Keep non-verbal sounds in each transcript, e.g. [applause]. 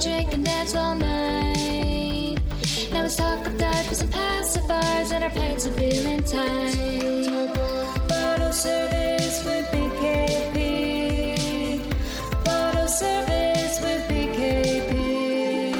drink and dance all night. Now let's talk of diapers and pacifiers and our pains are feeling tight. Bottle service with BKP. Bottle service with BKP.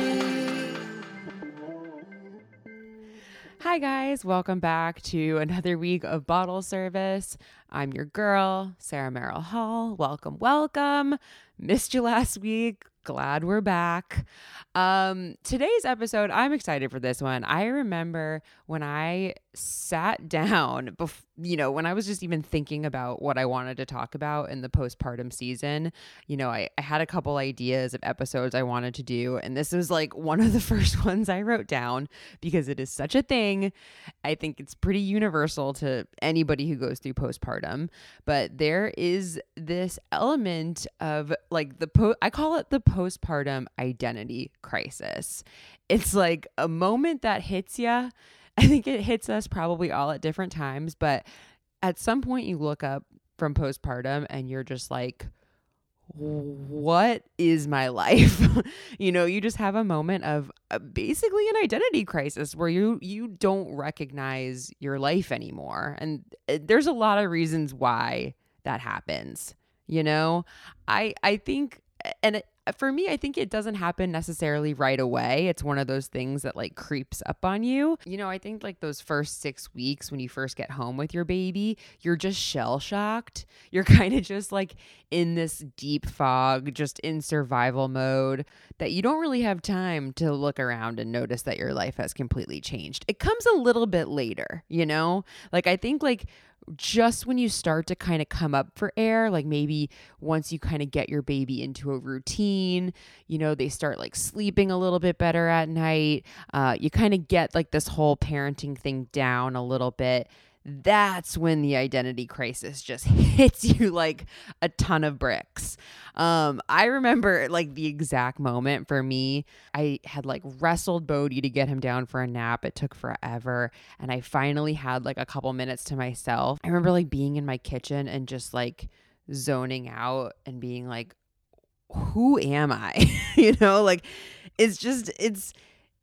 Hi, guys. Welcome back to another week of bottle service. I'm your girl, Sarah Merrill Hall. Welcome, welcome. Missed you last week. Glad we're back. Um, today's episode, I'm excited for this one. I remember when I sat [laughs] down, bef- you know, when I was just even thinking about what I wanted to talk about in the postpartum season, you know, I, I had a couple ideas of episodes I wanted to do. And this was like one of the [laughs] first ones I wrote down because it is such a thing. I think it's pretty universal to anybody who goes through postpartum. But there is this element of like the po I call it the postpartum identity crisis. It's like a moment that hits you. I think it hits us probably all at different times, but at some point you look up from postpartum and you're just like, what is my life? [laughs] You know you just have a moment of uh, basically an identity crisis where you you don't recognize your life anymore. And uh, there's a lot of reasons why that happens you know? I i think and Uh, for me, I think it doesn't happen necessarily right away. It's one of those things that like creeps up on you. You know, I think like those first six weeks when you first get home with your baby, you're just shell shocked. You're [laughs] kind of just like in this deep fog, just in survival mode, that you don't really have time to look around and notice that your life has completely changed. It comes a little bit later, you know? Like, I think like just when you start to kind of come up for air, like maybe once you kind of get your baby into a routine, you know, they start like sleeping a little bit better at night. Uh, you kind of get like this whole parenting thing down a little bit that's when the identity crisis just [laughs] hits you like a ton of bricks. Um, I remember like the exact moment for me. I had like wrestled Bodhi to get him down for a nap. It took forever. And I finally had like a couple minutes to myself. I remember like being in my kitchen and just like zoning out and being like, who am I? [laughs] you know, like it's just, it's,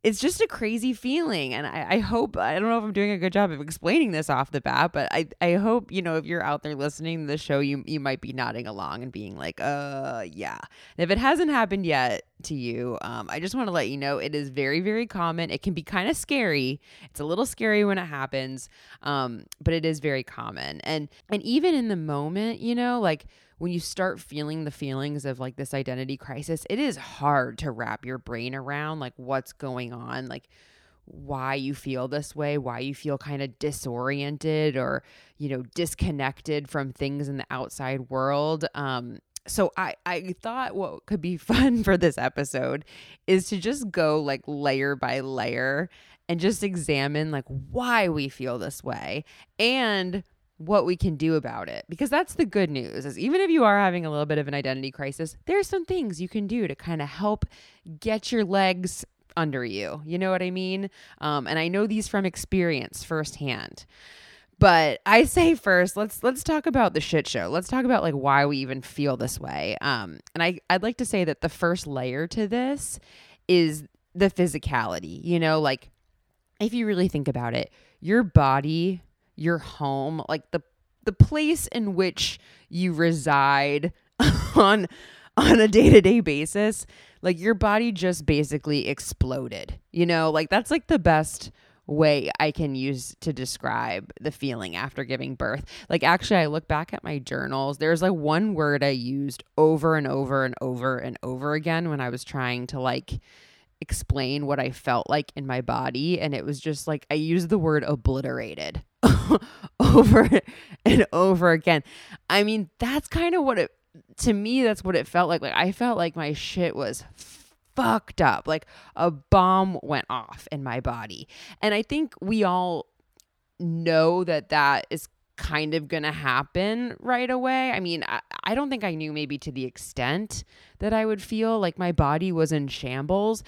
it's just a crazy feeling. And I, I, hope, I don't know if I'm doing a good job of explaining this off the bat, but I, I hope, you know, if you're out there listening to the show, you, you might be nodding along and being like, uh, yeah. And if it hasn't happened yet to you, um, I just want to let you know it is very, very common. It can be kind of scary. It's a little scary when it happens, um, but it is very common. And, and even in the moment, you know, like, when you start feeling the feelings of like this identity crisis, it is hard to wrap your brain around like what's going on, like why you feel this way, why you feel kind of disoriented or, you know, disconnected from things in the outside world. Um, so I, I thought what could be [laughs] fun for this episode is to just go like layer by layer and just examine like why we feel this way and what we can do about it. Because that's the good news is even if you are having a little bit of an identity crisis there's some things you can do to kind of help get your legs under you. You know what i mean? Um, and i know these from experience firsthand but i say first let's let's talk about the shit show let's talk about like why we even feel this way um, and i i'd like to say that the first layer to this is the physicality you know like if you really think about it your body your home, like the the place in which you reside [laughs] on on a day-to-day basis, like your body just basically exploded. You know, like that's like the best way I can use to describe the feeling after giving birth. Like actually I look back at my journals, there's like one word I used over and over and over and over again when I was trying to like explain what I felt like in my body and it was just like I used the word obliterated. [laughs] over and over again. I mean, that's kind of what it to me that's what it felt like. Like I felt like my shit was fucked up. Like a bomb went off in my body. And I think we all know that that is kind of going to happen right away. I mean, I, I, don't think I knew maybe to the extent that I would feel like my body was in shambles,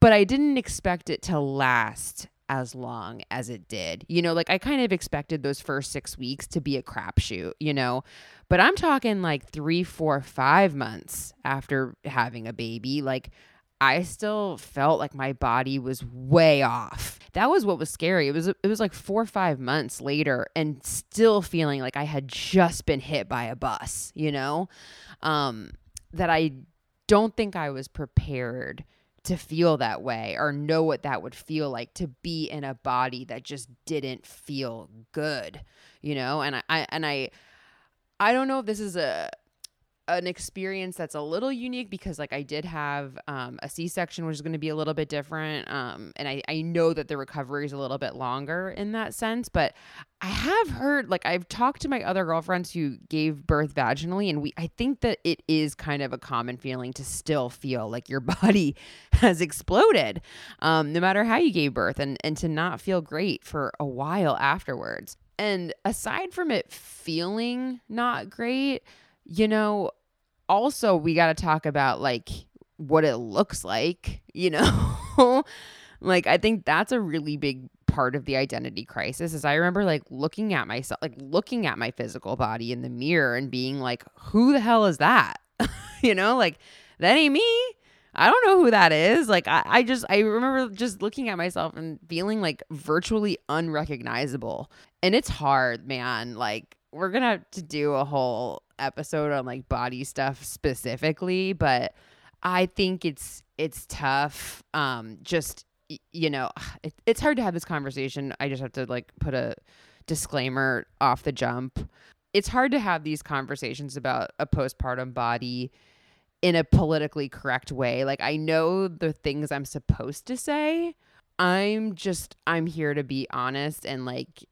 but I didn't expect it to last as long as it did. You know, like I kind of expected those first six weeks to be a crapshoot, you know, but I'm talking like three, four, five months after having a baby. Like I still felt like my body was way off. That was what was scary. It was it was like 4 or 5 months later and still feeling like I had just been hit by a bus, you know? Um that I don't think I was prepared to feel that way or know what that would feel like to be in a body that just didn't feel good, you know? And I, I and I I don't know if this is a an experience that's a little unique because like I did have um, a C-section which is going to be a little bit different um, and I, I know that the recovery is a little bit longer in that sense but I have heard like I've talked to my other girlfriends who gave birth vaginally and we I think that it is kind of a common feeling to still feel like your [laughs] body has exploded um, no matter how you gave birth and and to not feel great for a while afterwards. And aside from it feeling not great you know, also we got to talk about like what it looks like, [laughs] you know? like I think that's a really big part of the identity crisis is I remember like looking at myself, like looking at my physical body in the mirror and being like, who the hell is that? [laughs] you know, like that ain't me. I don't know who that is. Like I, I just I remember just looking at myself and feeling like virtually unrecognizable. And it's hard, man. Like we're gonna have to do a whole episode on like body stuff specifically, but I think it's it's tough. Um, just you know, [sighs] it, it's hard to have this conversation. I just have to like put a disclaimer off the jump. It's hard to have these conversations about a postpartum body in a politically correct way. Like I know the things I'm supposed to say. I'm just I'm here to be honest and like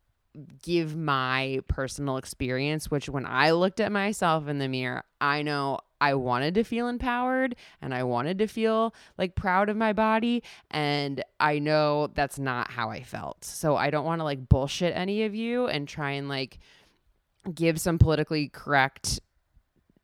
give my personal experience, which when I looked at myself in the mirror, I know I wanted to feel empowered and I wanted to feel like proud of my body. And I know that's not how I felt. So I don't want to like bullshit any of you and try and like give some politically correct,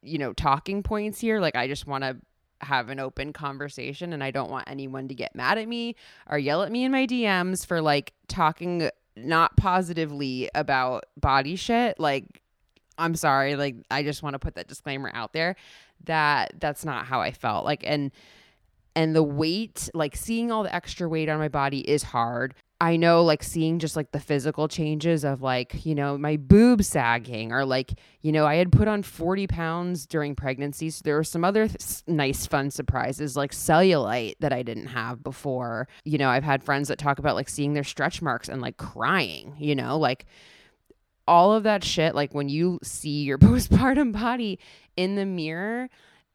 you know, talking points here. Like I just want to have an open conversation and I don't want anyone to get mad at me or yell at me in my DMs for like talking not positively about body shit, like I'm sorry, like I just want to put that disclaimer out there that that's not how I felt. Like and and the weight, like seeing all the extra weight on my body is hard. I know like seeing just like the physical changes of like, you know, my boobs sagging or like, you know, I had put on 40 pounds during pregnancy. So there were some other th- nice, fun surprises like cellulite that I didn't have before. You know, I've had friends that talk about like seeing their stretch marks and like crying, you know, like all of that shit. Like when you see your [laughs] postpartum body in the mirror,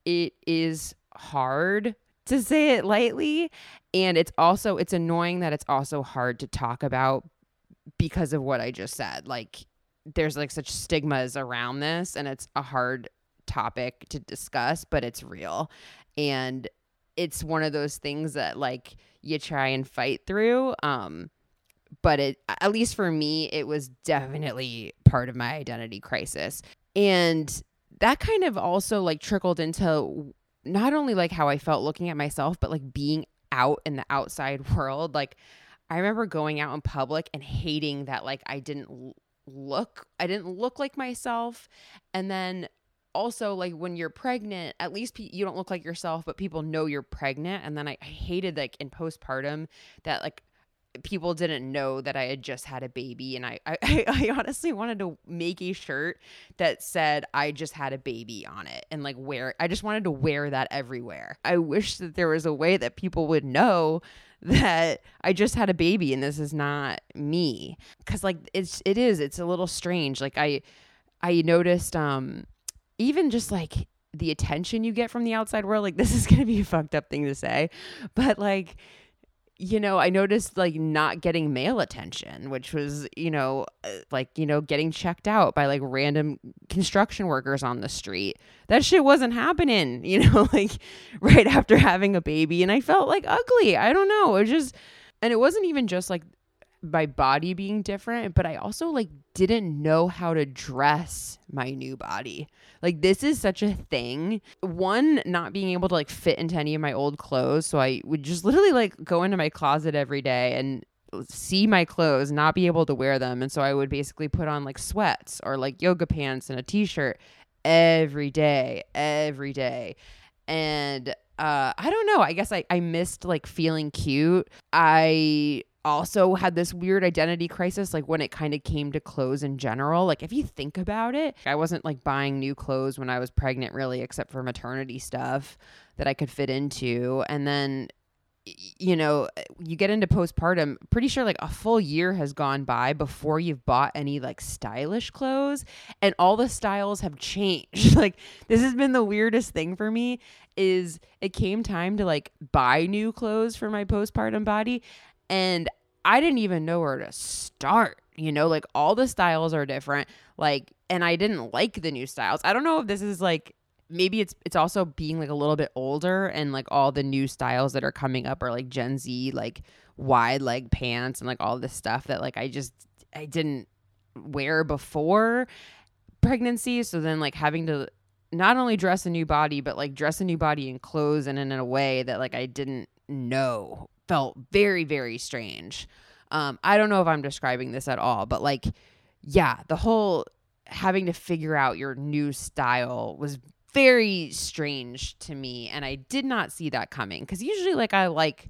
it is hard to say it lightly and it's also it's annoying that it's also hard to talk about because of what I just said. Like there's like such stigmas around this and it's a hard topic to discuss but it's real. And it's one of those things that like you try and fight through um but it at least for me it was definitely part of my identity crisis. And that kind of also like trickled into not only like how I felt looking at myself, but like being out in the outside [laughs] world. Like I remember going out in public and hating that like I didn't look I didn't look like myself and then also like when you're pregnant at least pe- you don't look like yourself but people know you're pregnant and then I, I hated like in postpartum that like people didn't know that I had just had a baby. And I, [laughs] I, I honestly wanted to make a shirt that said I just had a baby on it and like wear, I just wanted to wear that everywhere. I wish that there was a way that people would know that I just had a baby and this is not me. Cause like it's, it is, it's a little strange. Like I, I noticed, um, even just like the attention you get from the outside world, like this is going to be a fucked up thing to say, but like, you know, I noticed like not getting male attention, which was, you know, uh, like, you know, getting checked out by like random construction workers on the street. That shit wasn't happening, [laughs] you know, like right after having a baby. And I felt like ugly. I don't know. It was just, and it wasn't even just like my body being different, but I also like didn't know how to dress my new body. Like this is such a thing. One, not being able to like fit into any of my old clothes, so I would just literally like go into my closet every day and see my clothes, not be able to wear them, and so I would basically put on like sweats or like yoga pants and a t-shirt every day, every day. And uh, I don't know. I guess I, I missed like feeling cute. I also had this weird identity crisis like when it kind of came to clothes in general like if you think about it i wasn't like buying new clothes when i was pregnant really except for maternity stuff that i could fit into and then you know, you get into postpartum, pretty sure like a full year has gone by before you've bought any like stylish clothes and all the styles have changed. [laughs] like this has been the weirdest thing for me is it came time to like buy new clothes for my postpartum body and I didn't even know where to start. You know, like all the styles are different. Like and I didn't like the new styles. I don't know if this is like maybe it's it's also being like a little bit older and like all the new styles that are coming up are like Gen Z like wide leg pants and like all this stuff that like I just I didn't wear before pregnancy so then like having to not only dress a new body but like dress a new body in clothes and in a way that like I didn't know felt very very strange. Um I don't know if I'm describing this at all but like yeah, the whole having to figure out your new style was very strange to me and I did not see that coming cuz usually like I like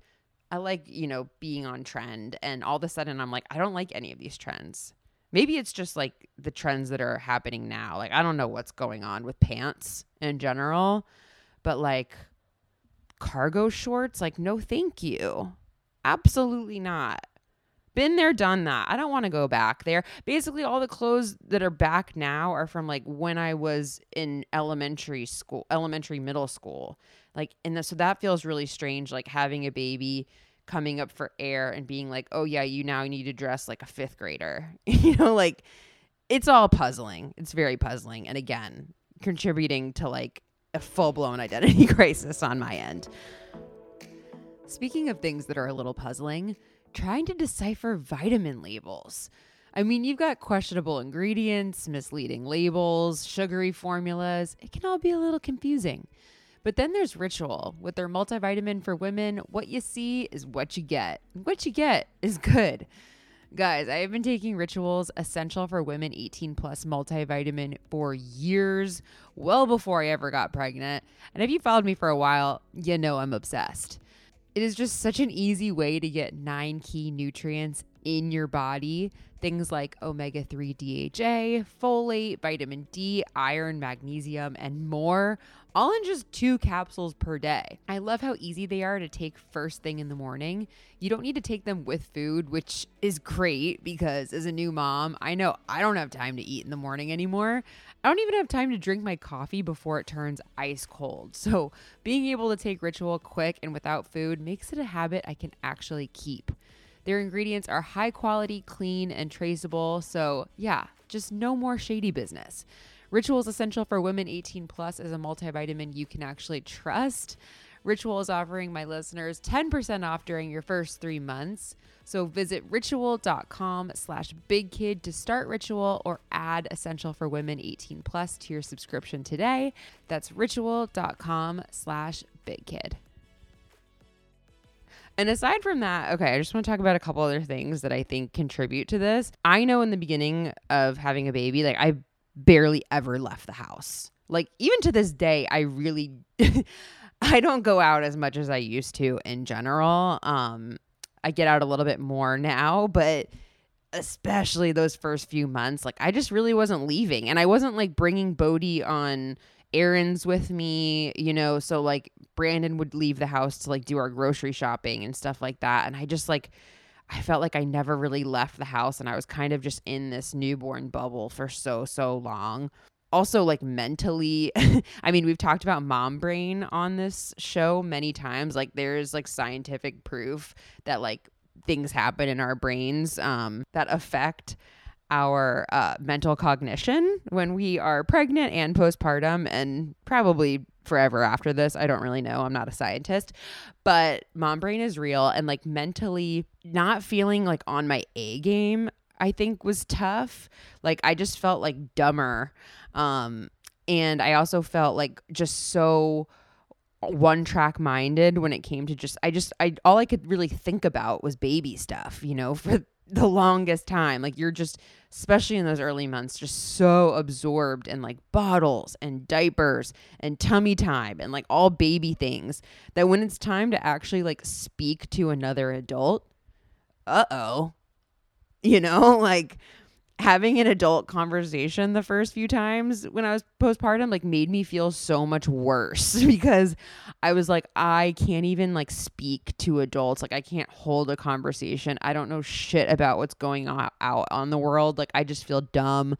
I like, you know, being on trend and all of a sudden I'm like I don't like any of these trends. Maybe it's just like the trends that are happening now. Like I don't know what's going on with pants in general, but like cargo shorts, like no thank you. Absolutely not. Been there, done that. I don't want to go back there. Basically, all the clothes that are back now are from like when I was in elementary school, elementary, middle school. Like, and the, so that feels really strange, like having a baby coming up for air and being like, oh, yeah, you now need to dress like a fifth grader. [laughs] you know, like it's all puzzling. It's very puzzling. And again, contributing to like a full blown identity [laughs] crisis on my end. Speaking of things that are a little puzzling, trying to decipher vitamin labels. I mean, you've got questionable ingredients, misleading labels, sugary formulas. It can all be a little confusing. But then there's Ritual. With their multivitamin for women, what you see is what you get. What you get is good. Guys, I have been taking Rituals Essential for Women 18 Plus multivitamin for years, well before I ever got pregnant. And if you followed me for a while, you know I'm obsessed. It is just such an easy way to get nine key nutrients in your body. Things like omega 3 DHA, folate, vitamin D, iron, magnesium, and more, all in just two capsules per day. I love how easy they are to take first thing in the morning. You don't need to take them with food, which is great because as a new mom, I know I don't have time to eat in the morning anymore. I don't even have time to drink my coffee before it turns ice cold. So, being able to take Ritual quick and without food makes it a habit I can actually keep. Their ingredients are high quality, clean, and traceable. So, yeah, just no more shady business. Ritual is essential for women 18 plus as a multivitamin you can actually trust. Ritual is offering my listeners 10% off during your first three months. So visit ritual.com slash bigkid to start Ritual or add Essential for Women 18 plus to your subscription today. That's ritual.com slash bigkid. And aside from that, okay, I just want to talk about a couple other things that I think contribute to this. I know in the beginning of having a baby, like I barely ever left the house. Like even to this day, I really [laughs] I don't go out as much as I used to in general. Um I get out a little bit more now, but especially those first few months, like I just really wasn't leaving and I wasn't like bringing Bodhi on errands with me, you know, so like Brandon would leave the house to like do our grocery shopping and stuff like that and I just like I felt like I never really left the house and I was kind of just in this newborn bubble for so so long. Also like mentally [laughs] i mean we've talked about mom brain on this show many times like there's like scientific proof that like things happen in our brains um, that affect our uh, mental cognition when we are pregnant and postpartum and probably forever after this. I don't really know. I'm not a scientist but mom brain is real and like mentally not feeling like on my a game i think was tough. Like i just felt like dumber um, and I also felt like just so one track minded when it came to just I just I all I could really think about was baby stuff, you know, [laughs] for the longest time. Like you're just especially in those early months just so absorbed in like bottles and diapers and tummy time and like all baby things that when it's time to actually like speak to another adult, uh-oh. You know, [laughs] like having an adult conversation the first few times when I was postpartum like made me feel so much worse [laughs] because I was like I can't even like speak to adults. Like I can't hold a conversation. I don't know shit about what's going on out on the world. Like I just feel dumb.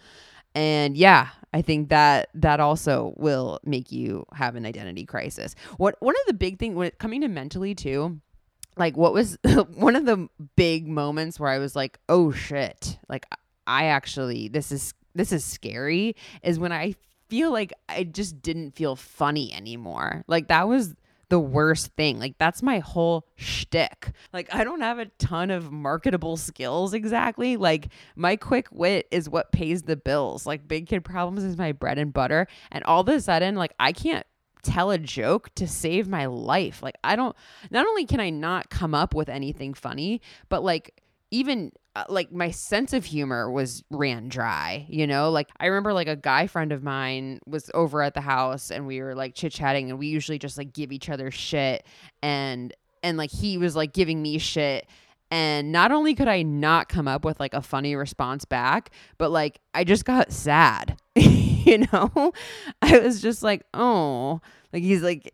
And yeah I think that that also will make you have an identity crisis. What one of the big things when it coming to mentally too like what was [laughs] one of the big moments where I was like oh shit. Like I actually this is this is scary is when I feel like I just didn't feel funny anymore. Like that was the worst thing. Like that's my whole shtick. Like I don't have a ton of marketable skills exactly. Like my quick wit is what pays the bills. Like big kid problems is my bread and butter. And all of a sudden, like I can't tell a joke to save my life. Like I don't. Not only can I not come up with anything funny, but like even uh, like my sense of humor was ran dry, you know? Like I remember like a guy friend of mine was over at the house and we were like chit-chatting and we usually just like give each other shit and and like he was like giving me shit and not only could I not come up with like a funny response back, but like I just got sad. [laughs] you know? I was just like, "Oh, like he's like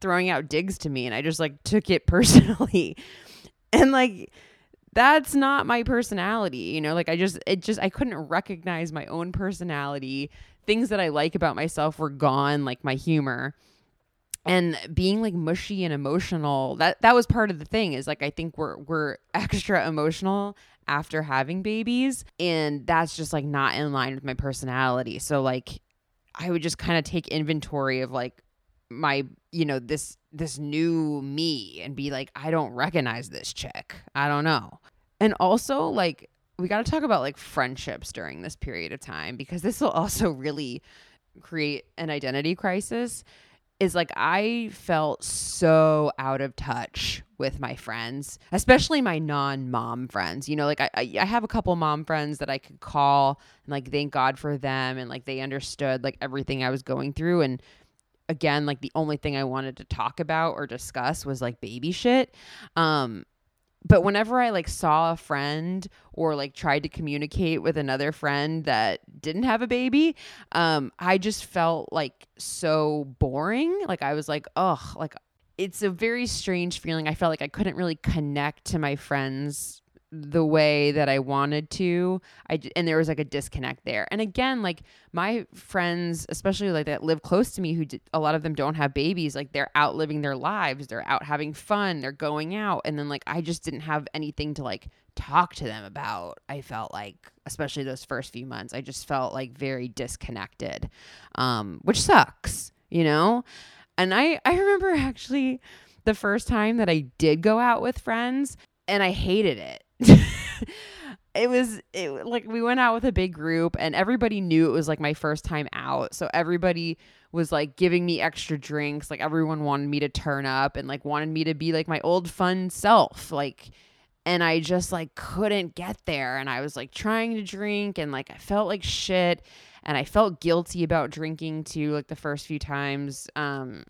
throwing out digs to me and I just like took it [laughs] personally." And like that's not my personality you know like i just it just i couldn't recognize my own personality. Things that i like about myself were gone like my humor and being like mushy and emotional that that was part of the thing is like i think we're we're [laughs] extra emotional after having babies and that's just like not in line with my personality. So like i would just kind of take inventory of like my you know this this new me and be like i don't recognize this chick i don't know and also like we got to talk about like friendships during this period of time because this will also [laughs] really create an identity crisis is like I felt so out of touch with my friends, especially my non-mom friends. You know, like I I have a couple mom friends that I could call and like thank God for them and like they understood like everything I was going through and again like the only thing I wanted to talk about or discuss was like baby shit. Um but whenever I like saw a friend or like tried to communicate with another friend that didn't have a baby, um, I just felt like so boring. Like I was like, oh, like it's a very strange feeling. I felt like I couldn't really connect to my friends the way that I wanted to. I and there was like a disconnect there. And again, like my friends, especially like that live close to me, who did, a lot of them don't have babies. Like they're out living their lives. They're out having fun. They're going out, and then like I just didn't have anything to like talk to them about. I felt like, especially those first few months, I just felt like very disconnected, um, which sucks, you know. And I I remember actually the first time that I did go out with friends and I hated it [laughs] it was it, like we went out with a big group and everybody knew it was like my first time out. So everybody was like giving me extra drinks. Like everyone wanted me to turn up and like wanted me to be like my old fun self. Like and I just like couldn't get there and I was like trying to drink and like I felt like shit and I felt guilty about drinking too like the first few times um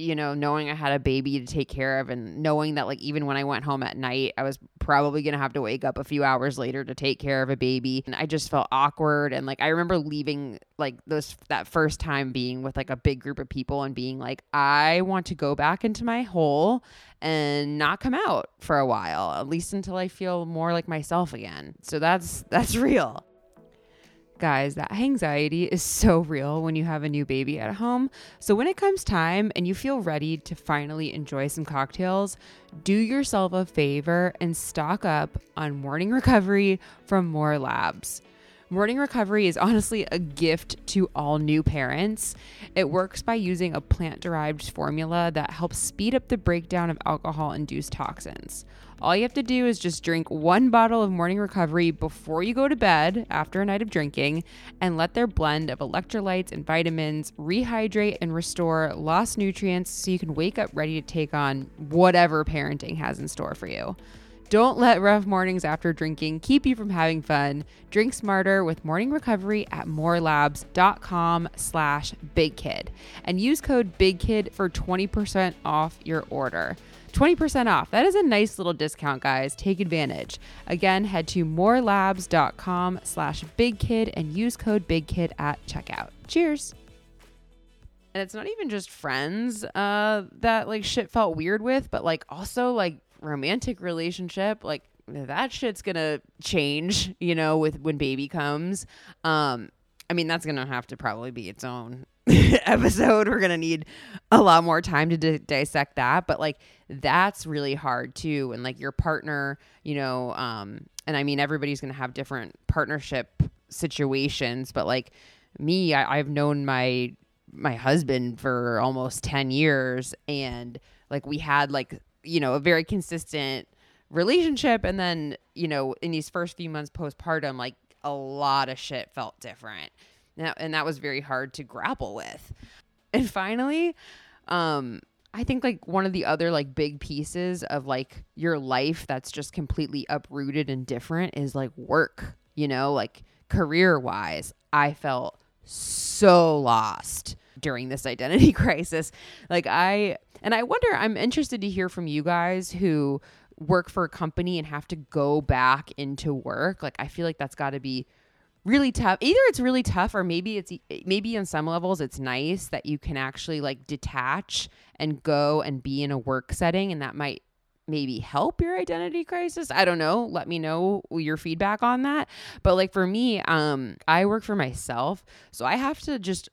you know, knowing I had a baby to take care of and knowing that like even when I went home at night, I was probably going to have to wake up a few hours later to take care of a baby. And I just felt awkward and like I remember leaving like this that first time being with like a big group of people and being like I want to go back into my hole and not come out for a while, at least until I feel more like myself again. So that's that's [laughs] real. Guys, that anxiety is [laughs] so real when you have a new baby at home. So, when it comes time and you feel ready to finally enjoy some cocktails, do yourself a favor and stock up on morning [laughs] recovery from More Labs. Morning Recovery is honestly a gift to all new parents. It works by using a plant derived formula that helps speed up the breakdown of alcohol induced toxins. All you have to do is just drink one bottle of Morning Recovery before you go to bed after a night of drinking and let their blend of electrolytes and vitamins rehydrate and restore lost nutrients so you can wake up ready to take on whatever parenting has in store for you. Don't let rough mornings after drinking keep you from having fun. Drink smarter with morning recovery at morelabs.com slash bigkid and use code BIGKID for 20% off your order. 20% off. That is a nice little discount, guys. Take advantage. Again, head to morelabs.com slash bigkid and use code BIGKID at checkout. Cheers. And it's not even just friends uh, that like shit felt weird with, but like also like romantic relationship. Like that shit's gonna change, you know, with when baby comes. Um, I mean, that's gonna have to probably be its own [laughs] episode. We're gonna need a lot more time to di- dissect that, but like that's really hard too. And like your partner, you know, um, and I mean everybody's gonna have different partnership situations, but like me, I, I've known my my husband for almost 10 years and like we had like you know a very consistent relationship and then you know in these first few months postpartum like a lot of shit felt different now and that was very hard to grapple with and finally um i think like one of the other like big pieces of like your life that's just completely uprooted and different is like work you know like career wise i felt so lost during this identity [laughs] crisis. Like I and I wonder I'm interested to hear from you guys who work for a company and have to go back into work. Like I feel like that's got to be really tough. Either it's really tough or maybe it's maybe on some levels it's nice that you can actually like detach and go and be in a work setting and that might maybe help your identity crisis. I don't know. Let me know your feedback on that. But like for me, um I work for myself, so I have to just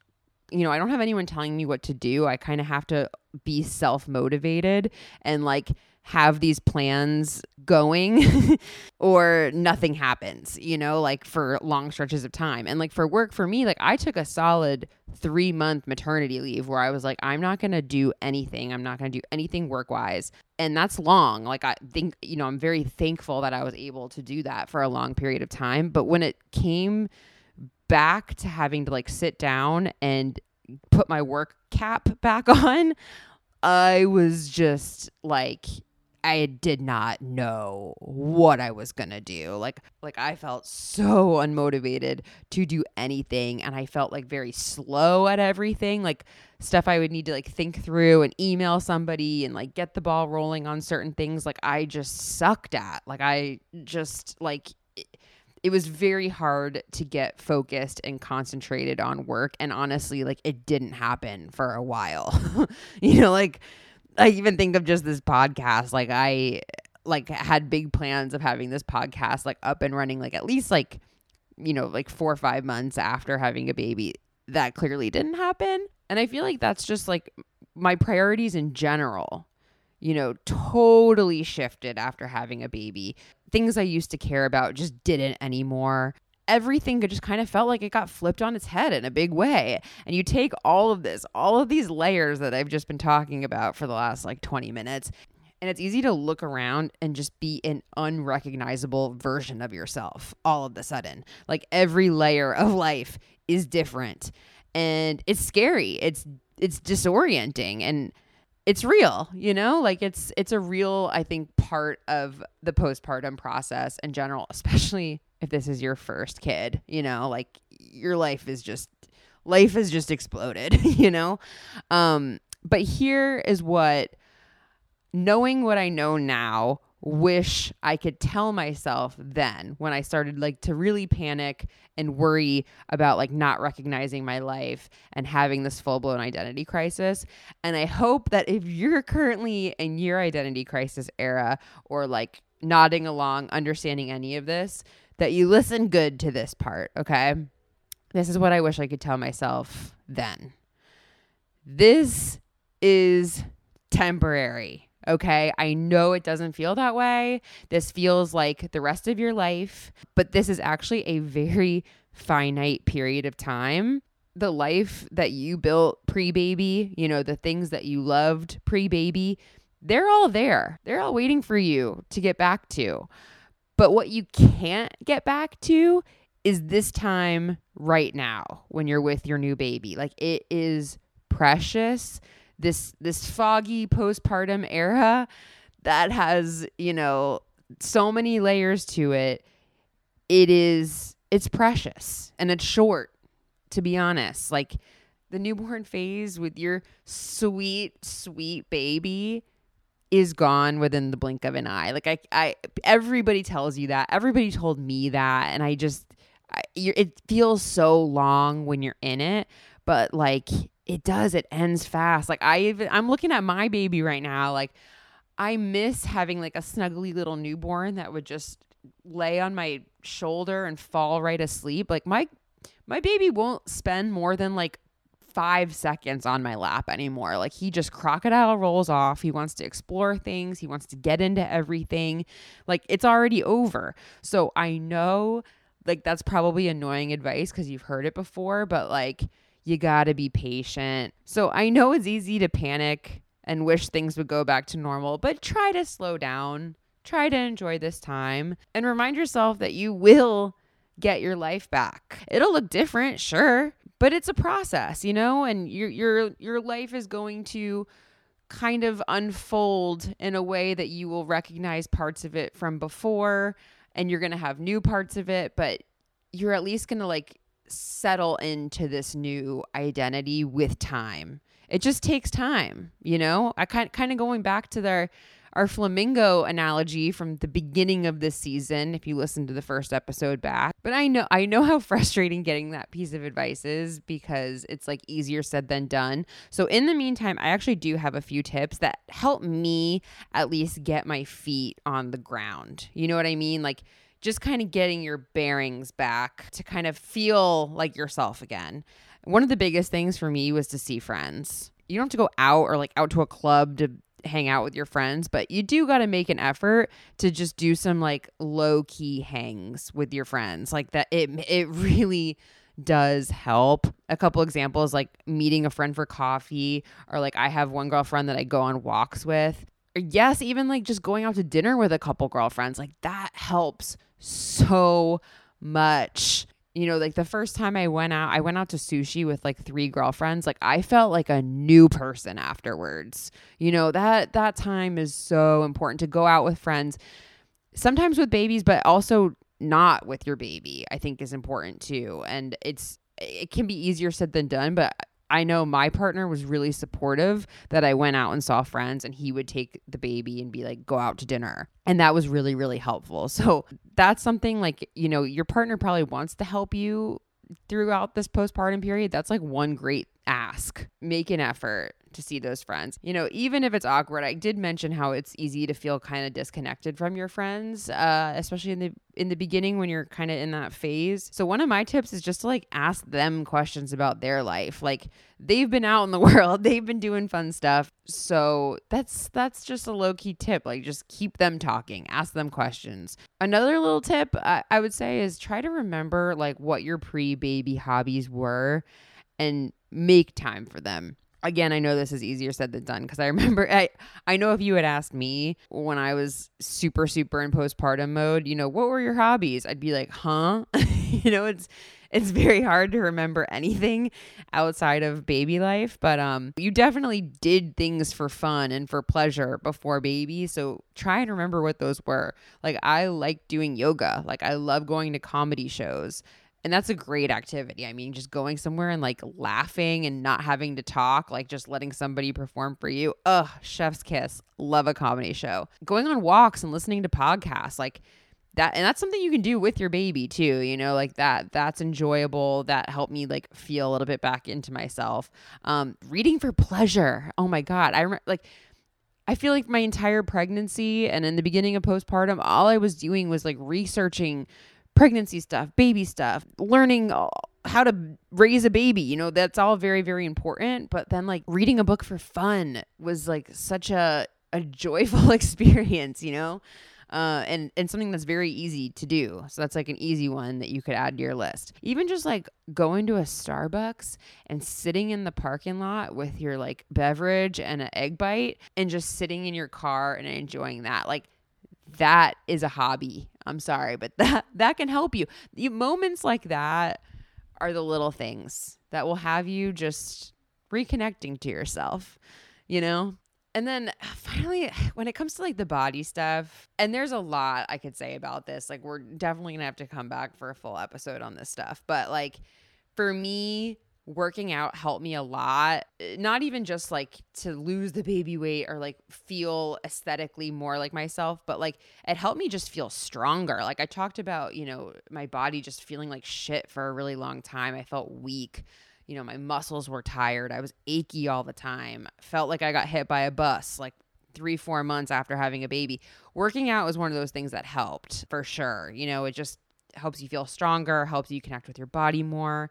you know, I don't have anyone telling me what to do. I kind of have to be self motivated and like have these plans going [laughs] or nothing happens, you know, like for long stretches of time. And like for work for me, like I took a solid 3 month maternity leave where I was like I'm not going to do anything. I'm not going to do anything work-wise. And that's long. Like I think, you know, I'm very thankful that I was able to do that for a long period of time, but when it came back to having to like sit down and put my work cap back [laughs] on, I was just like I did not know what I was going to do. Like like I felt so unmotivated to do anything and I felt like very slow at everything. Like stuff I would need to like think through and email somebody and like get the ball rolling on certain things like I just sucked at. Like I just like it was very hard to get focused and concentrated on work and honestly like it didn't happen for a while [laughs] you know like i even think of just this podcast like i like had big plans of having this podcast like up and running like at least like you know like 4 or 5 months after having a baby that clearly didn't happen and i feel like that's just like my priorities in general you know, totally shifted after having a baby. Things I used to care about just didn't anymore. Everything just kind of felt like it got flipped on its head in a big way. And you take all of this, all of these layers that I've just been talking about for the last like 20 minutes, and it's easy to look around and just be an unrecognizable version of yourself all of a sudden. Like every layer of life is different. And it's scary. It's it's disorienting. And it's real, you know? Like it's it's a real I think part of the postpartum process in general, [laughs] especially if this is your first kid, you know? Like your life is just life has just exploded, [laughs] you know? Um but here is what knowing what I know now wish I could tell myself then when I started like to really panic and worry about like not recognizing my life and having this full-blown identity crisis. And I hope that if you're currently in your identity crisis era or like nodding along, understanding any of this, that you listen good to this part, okay? This is what I wish I could tell myself then. This is temporary Okay. I know it doesn't feel that way. This feels like the rest of your life, but this is actually a very finite period of time. The life that you built pre baby, you know, the things that you loved pre baby, they're all there. They're all waiting for you to get back to. But what you can't get back to is this time right now when you're with your new baby. Like it is precious this this foggy postpartum era that has, you know, so many layers to it. It is it's precious and it's short, to be honest. Like the newborn phase with your sweet, sweet baby is gone within the blink of an eye. Like I, I, everybody tells you that. Everybody told me that, and I just, I, it feels so long when you're in it, but like it does. It ends fast. Like I even, I'm looking at my baby right now. Like I miss having like a snuggly little newborn that would just lay on my shoulder and fall right asleep. Like my, my baby won't spend more than like five seconds on my lap anymore. Like he just crocodile rolls off. He wants to explore things, he wants to get into everything. Like it's already over. So I know like that's probably annoying advice because you've heard it before, but like you gotta be patient. So I know it's easy to panic and wish things would go back to normal, but try to slow down. Try to enjoy this time and remind yourself that you will get your life back. It'll look different, sure but it's a process, you know, and your your your life is going to kind of unfold in a way that you will recognize parts of it from before and you're going to have new parts of it, but you're at least going to like settle into this new identity with time. It just takes time, you know? I kind kind of going back to their our flamingo analogy from the beginning of this season if you listen to the first episode back but i know i know how [laughs] frustrating getting that piece of advice is because it's like easier said than done so in the meantime i actually do have a few tips that help me at least get my feet on the ground you know what i mean like just kind of getting your bearings back to kind of feel like yourself again one of the biggest things for me was to see friends you don't have to go out or like out to a club to hang out with your friends, but you do got to make an effort to just do some like low key hangs with your friends. Like that it it really does help. A couple examples like meeting a friend for coffee or like I have one girlfriend that I go on walks with. Or yes, even like just going out to dinner with a couple girlfriends. Like that helps so much you know, like the first time I went out, I went out to sushi with like three girlfriends. Like I felt like a new person afterwards. You know, that that time is so important to go out with friends. Sometimes with babies, but also not with your baby, I think is important too. And it's it can be easier said than done, but I know my partner was really supportive that I went out and saw friends and he would take the baby and be like, go out to dinner. And that was really, really helpful. [laughs] So that's something like, you know, your partner probably wants to help you throughout this postpartum period. That's like one great ask. Make an effort to see those friends. You know, even if it's awkward, I did mention how it's easy to feel kind of disconnected from your friends, uh, especially in the in the beginning when you're kind of in that phase. So one of my tips is just to like ask them questions about their life. Like they've been out in the [laughs] world, they've been doing fun stuff. So that's that's just a low key tip. Like just keep them talking, ask them questions. Another little tip I, I would say is try to remember like what your pre baby hobbies were and make time for them. Again i know this is easier said than done because i [laughs] remember i i know if you had asked me when i was super super in postpartum mode you know what were your hobbies? I'd be like huh? [laughs] You know it's it's very hard to remember anything outside of baby life but um you definitely did things for fun and for pleasure before baby so try and remember what those were. Like i like doing yoga. Like i love going to comedy shows and that's a great activity. I mean, just going somewhere and like laughing and not having to talk, like just letting somebody perform for you. Ugh, chef's kiss. Love a comedy show. Going on walks and listening to podcasts, like that and that's something you can do with your baby too you know like that that's enjoyable that helped me like feel a little bit back into myself um reading for pleasure oh my god i remember like I feel like my entire pregnancy and in the beginning of postpartum, all I was doing was like researching pregnancy stuff, baby stuff, learning how to raise a baby. You know, that's all very, very important. But then, like, reading a book for fun was like such a, a joyful [laughs] experience, you know? Uh, and and something that's very easy to do. So that's like an easy one that you could add to your list. Even just like going to a Starbucks and sitting in the parking lot with your like beverage and an egg bite and just sitting in your car and enjoying that. Like that is a hobby. I'm sorry, but [laughs] that that can help you. The moments like that are the little things that will have you just reconnecting to yourself, you know? And then [sighs] finally, [sighs] when it comes to like the body stuff, and there's a lot I could say about this. Like, we're definitely gonna have to come back for a full episode on this stuff. But like, for me, working out helped me a lot. Not even just like to lose the baby weight or like feel aesthetically more like myself, but like it helped me just feel stronger. Like I talked about, you know, my body just feeling like shit for a really long time. I felt weak. You know, my muscles were tired. I was achy all the time. Felt like I got hit by a bus like three, four months after having a baby. Working out was one of those things that helped for sure. You know, it just helps you feel stronger, helps you connect with your body more.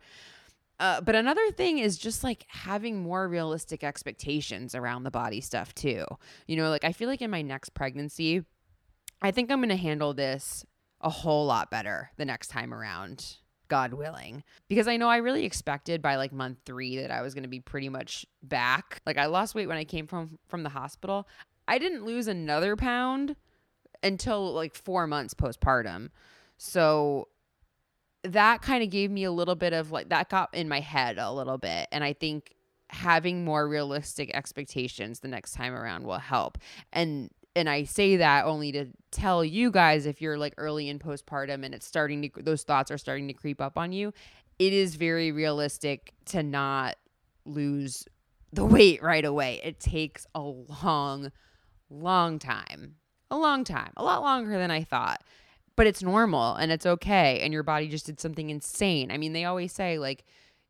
Uh, but another thing is just like having more realistic expectations around the body stuff too. You know, like I feel like in my next pregnancy, I think I'm going to handle this a whole lot better the next time around, God willing. Because I know I really expected by like month 3 that I was going to be pretty much back. Like I lost weight when I came from from the hospital. I didn't lose another pound until like 4 months postpartum. So that kind of gave me a little bit of like that got in my head a little bit and i think having more realistic expectations the next time around will help. And and i say that only to tell you guys if you're like early in postpartum and it's starting to those thoughts are starting to creep up on you it is very realistic to not lose the weight right away. It takes a long long time a long time a lot longer than i thought but it's normal and it's okay and your body just did something insane. I mean they always say like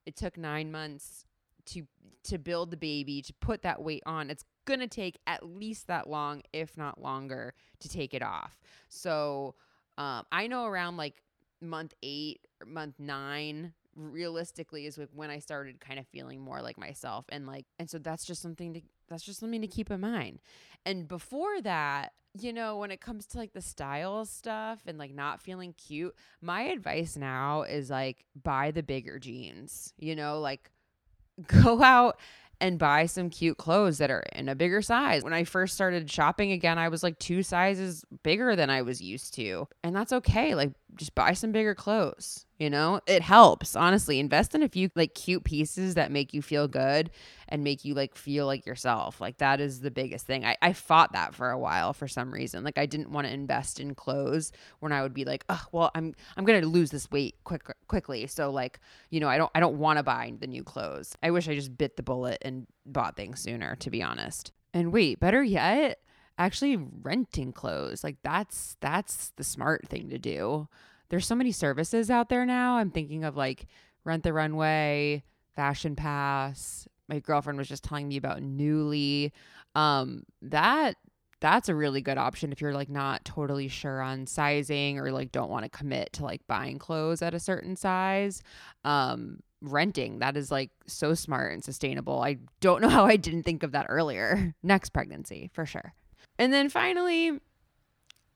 it took nine months to to build the baby to put that weight on. It's gonna take at least that long if not longer to take it off. So um, i know around like month eight or month nine realistically is when i started kind of feeling more like myself and like and so that's just something to that's just something to keep in mind and before that you know, when it comes to like the style stuff and like not feeling cute, my advice now is like buy the bigger jeans, you know, like [laughs] go out and buy some cute clothes that are in a bigger size. When I first started shopping again, I was like two sizes bigger than I was used to. And that's okay. Like just buy some bigger clothes, you know? It helps, honestly. Invest in a few like cute pieces that make you feel good and make you like feel like yourself. Like that is the biggest thing. I, I fought that for a while for some reason. Like I didn't want to invest in clothes when I would be like, oh well, I'm I'm gonna lose this weight quick quickly. So like, you know, I don't I don't want to buy the new clothes. I wish I just bit the bullet and bought things sooner, to be honest. And wait, better yet, actually renting clothes. Like that's that's the smart thing to do. There's so many services out there now. I'm thinking of like Rent the Runway, Fashion Pass, my girlfriend was just telling me about Nuuly. Um, that that's a really good option if you're like not totally sure on sizing or like don't want to commit to like buying clothes at a certain size. Um, renting that is like so smart and sustainable. I don't know [laughs] how I didn't think of that earlier. Next pregnancy, for sure. And then finally,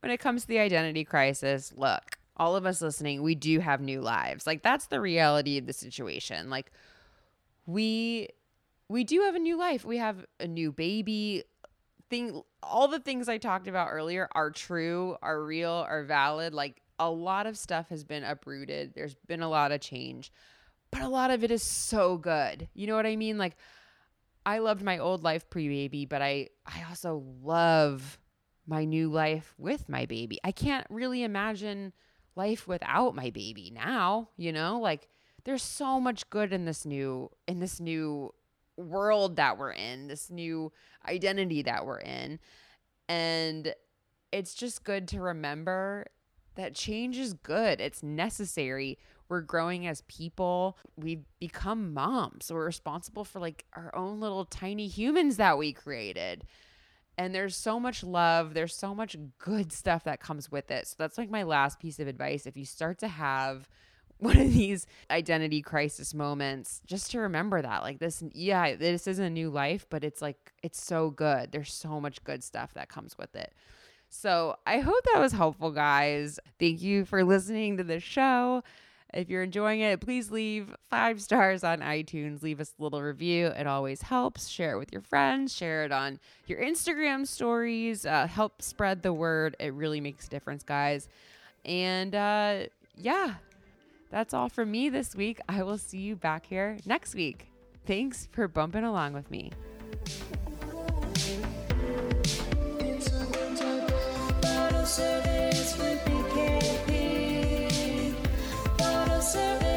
when it comes to the identity crisis, look, all of us listening, we do have new lives. Like that's the reality of the situation. Like we we do have a new life. We have a new baby. Thing all the things I talked about earlier are true, are real, are valid. Like a lot of stuff has been uprooted. There's been a lot of change. But a lot of it is so good. You know what I mean? Like I loved my old life pre-baby, but I I also love my new life with my baby. I can't really imagine life without my baby now, you know? Like there's so much good in this new in this new world that we're in, this new identity that we're in. And it's just good to remember that change is good. It's necessary. We're growing as people. We've become moms. we're responsible for like our own little tiny humans that we created. And there's so much love. There's so much good stuff that comes with it. So that's like my last piece of advice. If you start to have [laughs] one of these identity crisis moments just to remember that like this yeah this is a new life but it's like it's so good there's so much good stuff that comes with it so i hope that was helpful guys thank you for listening to the show if you're enjoying it, please leave five stars on iTunes. Leave us a little review. It always helps. Share it with your friends, share it on your Instagram stories. Uh, help spread the word. It really makes a difference, guys. And uh, yeah, that's all from me this week. I will see you back here next week. Thanks for bumping along with me. surrender.